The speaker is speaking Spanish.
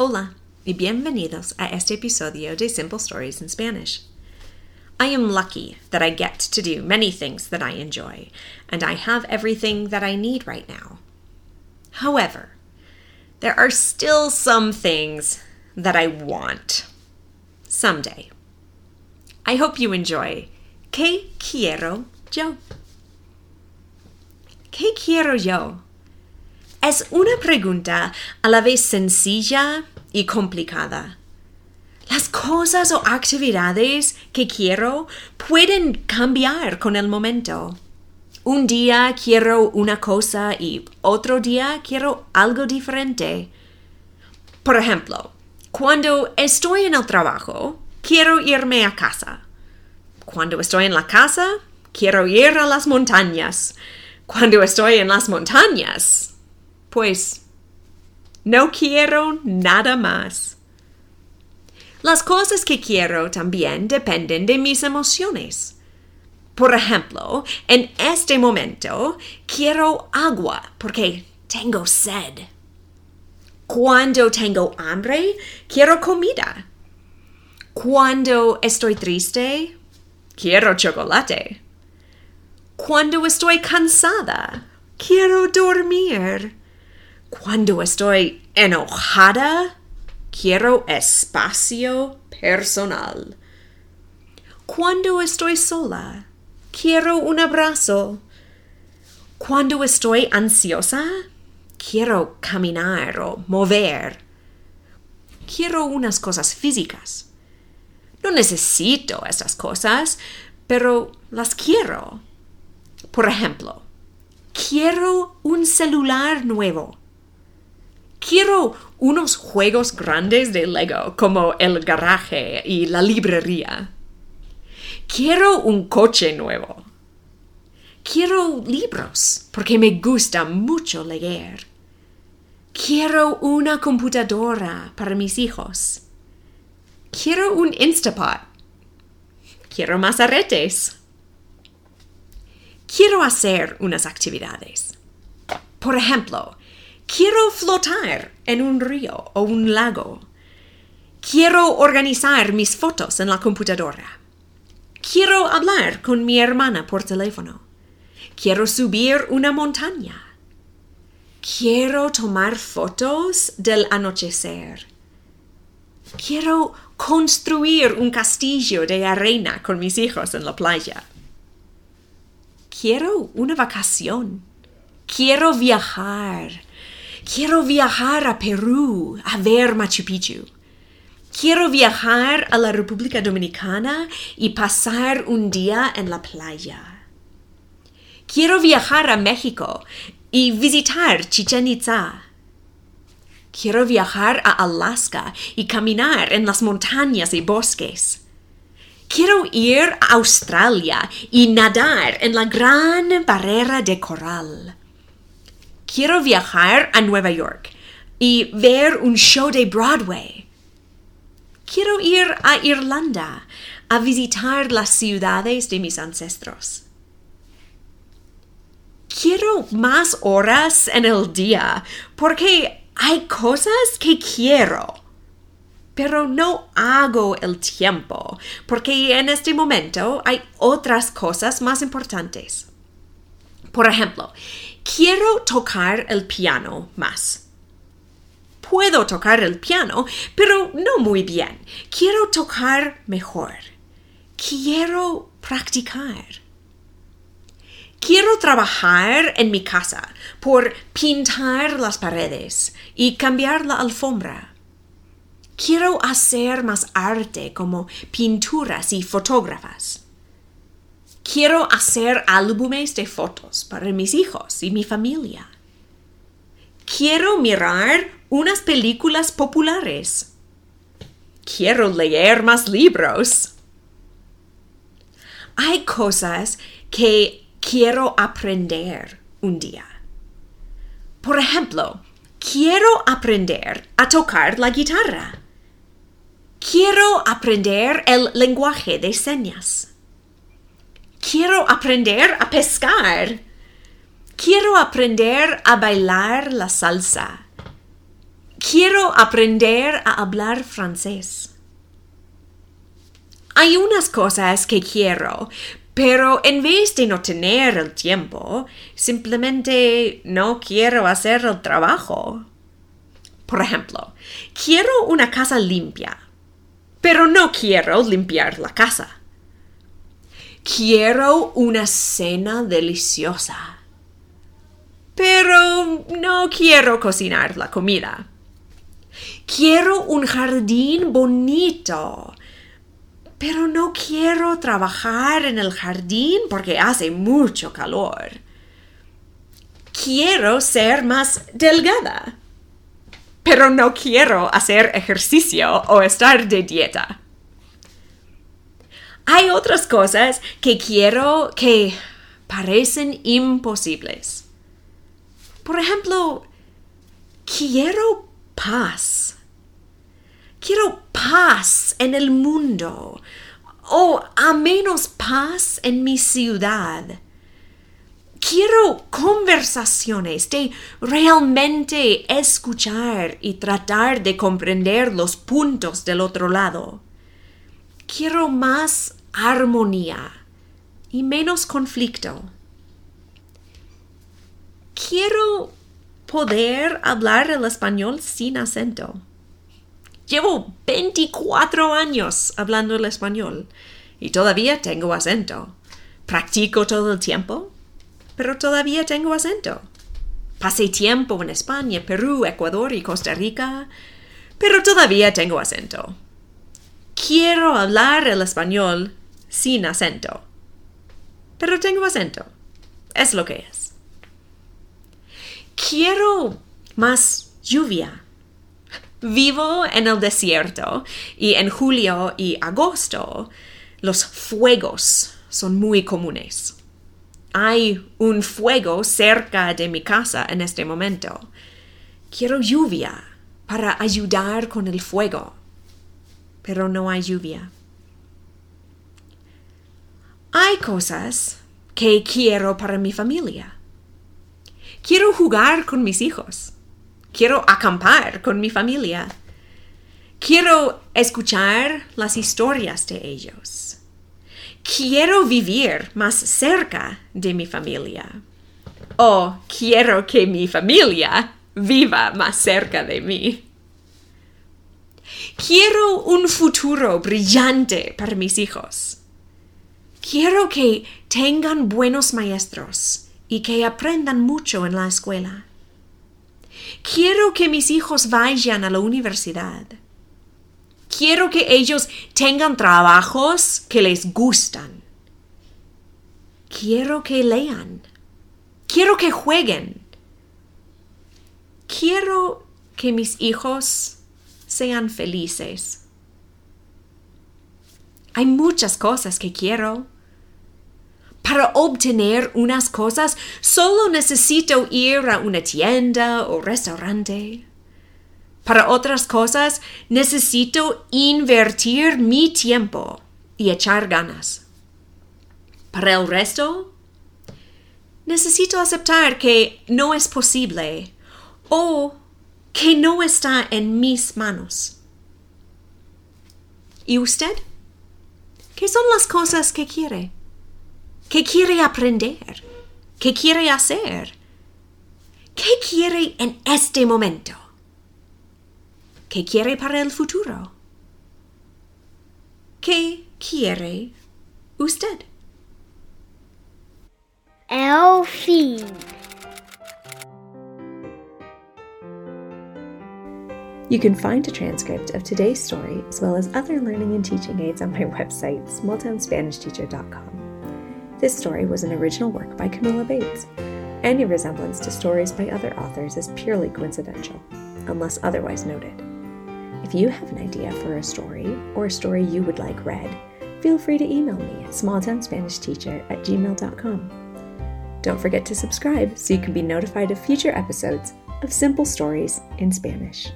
Hola y bienvenidos a este episodio de Simple Stories in Spanish. I am lucky that I get to do many things that I enjoy, and I have everything that I need right now. However, there are still some things that I want. Someday. I hope you enjoy ¿Qué quiero yo? ¿Qué quiero yo? Es una pregunta a la vez sencilla y complicada. Las cosas o actividades que quiero pueden cambiar con el momento. Un día quiero una cosa y otro día quiero algo diferente. Por ejemplo, cuando estoy en el trabajo, quiero irme a casa. Cuando estoy en la casa, quiero ir a las montañas. Cuando estoy en las montañas, pues no quiero nada más. Las cosas que quiero también dependen de mis emociones. Por ejemplo, en este momento quiero agua porque tengo sed. Cuando tengo hambre, quiero comida. Cuando estoy triste, quiero chocolate. Cuando estoy cansada, quiero dormir. Cuando estoy enojada, quiero espacio personal. Cuando estoy sola, quiero un abrazo. Cuando estoy ansiosa, quiero caminar o mover. Quiero unas cosas físicas. No necesito esas cosas, pero las quiero. Por ejemplo, quiero un celular nuevo. Quiero unos juegos grandes de Lego como el garaje y la librería. Quiero un coche nuevo. Quiero libros porque me gusta mucho leer. Quiero una computadora para mis hijos. Quiero un Instapot. Quiero más aretes. Quiero hacer unas actividades. Por ejemplo, quiero flotar en un río o un lago. Quiero organizar mis fotos en la computadora. Quiero hablar con mi hermana por teléfono. Quiero subir una montaña. Quiero tomar fotos del anochecer. Quiero construir un castillo de arena con mis hijos en la playa. Quiero una vacación. Quiero viajar. Quiero viajar a Perú a ver Machu Picchu. Quiero viajar a la República Dominicana y pasar un día en la playa. Quiero viajar a México y visitar Chichen Itza. Quiero viajar a Alaska y caminar en las montañas y bosques. Quiero ir a Australia y nadar en la gran barrera de coral. Quiero viajar a Nueva York y ver un show de Broadway. Quiero ir a Irlanda a visitar las ciudades de mis ancestros. Quiero más horas en el día porque hay cosas que quiero pero no hago el tiempo, porque en este momento hay otras cosas más importantes. Por ejemplo, quiero tocar el piano más. Puedo tocar el piano, pero no muy bien. Quiero tocar mejor. Quiero practicar. Quiero trabajar en mi casa por pintar las paredes y cambiar la alfombra. Quiero hacer más arte como pinturas y fotógrafas. Quiero hacer álbumes de fotos para mis hijos y mi familia. Quiero mirar unas películas populares. Quiero leer más libros. Hay cosas que quiero aprender un día. Por ejemplo, quiero aprender a tocar la guitarra. Quiero aprender el lenguaje de señas. Quiero aprender a pescar. Quiero aprender a bailar la salsa. Quiero aprender a hablar francés. Hay unas cosas que quiero, pero en vez de no tener el tiempo, simplemente no quiero hacer el trabajo. Por ejemplo, quiero una casa limpia, pero no quiero limpiar la casa. Quiero una cena deliciosa, pero no quiero cocinar la comida. Quiero un jardín bonito, pero no quiero trabajar en el jardín porque hace mucho calor. Quiero ser más delgada, pero no quiero hacer ejercicio o estar de dieta. Hay otras cosas que quiero que parecen imposibles. Por ejemplo, quiero paz. Quiero paz en el mundo o a menos paz en mi ciudad. Quiero conversaciones de realmente escuchar y tratar de comprender los puntos del otro lado. Quiero más armonía y menos conflicto. Quiero poder hablar el español sin acento. Llevo 24 años hablando el español y todavía tengo acento. Practico todo el tiempo pero todavía tengo acento. Pasé tiempo en España, Perú, Ecuador y Costa Rica, pero todavía tengo acento. Quiero hablar el español sin acento, pero tengo acento. Es lo que es. Quiero más lluvia. Vivo en el desierto y en julio y agosto los fuegos son muy comunes. Hay un fuego cerca de mi casa en este momento. Quiero lluvia para ayudar con el fuego, pero no hay lluvia. Hay cosas que quiero para mi familia. Quiero jugar con mis hijos. Quiero acampar con mi familia. Quiero escuchar las historias de ellos quiero vivir más cerca de mi familia. O quiero que mi familia viva más cerca de mí. Quiero un futuro brillante para mis hijos. Quiero que tengan buenos maestros y que aprendan mucho en la escuela. Quiero que mis hijos vayan a la universidad. Quiero que ellos tengan trabajos que les gustan. Quiero que lean. Quiero que jueguen. Quiero que mis hijos sean felices. Hay muchas cosas que quiero. Para obtener unas cosas solo necesito ir a una tienda o restaurante. Para otras cosas necesito invertir mi tiempo y echar ganas. Para el resto, necesito aceptar que no es posible o que no está en mis manos. ¿Y usted? ¿Qué son las cosas que quiere? ¿Qué quiere aprender? ¿Qué quiere hacer? ¿Qué quiere en este momento? ¿Qué quiere para el futuro? ¿Qué quiere usted? El fin. You can find a transcript of today's story as well as other learning and teaching aids on my website, smalltownspanishteacher.com. This story was an original work by Camilla Bates. Any resemblance to stories by other authors is purely coincidental, unless otherwise noted. If you have an idea for a story or a story you would like read, feel free to email me at smalltownspanishteacher at gmail.com. Don't forget to subscribe so you can be notified of future episodes of Simple Stories in Spanish.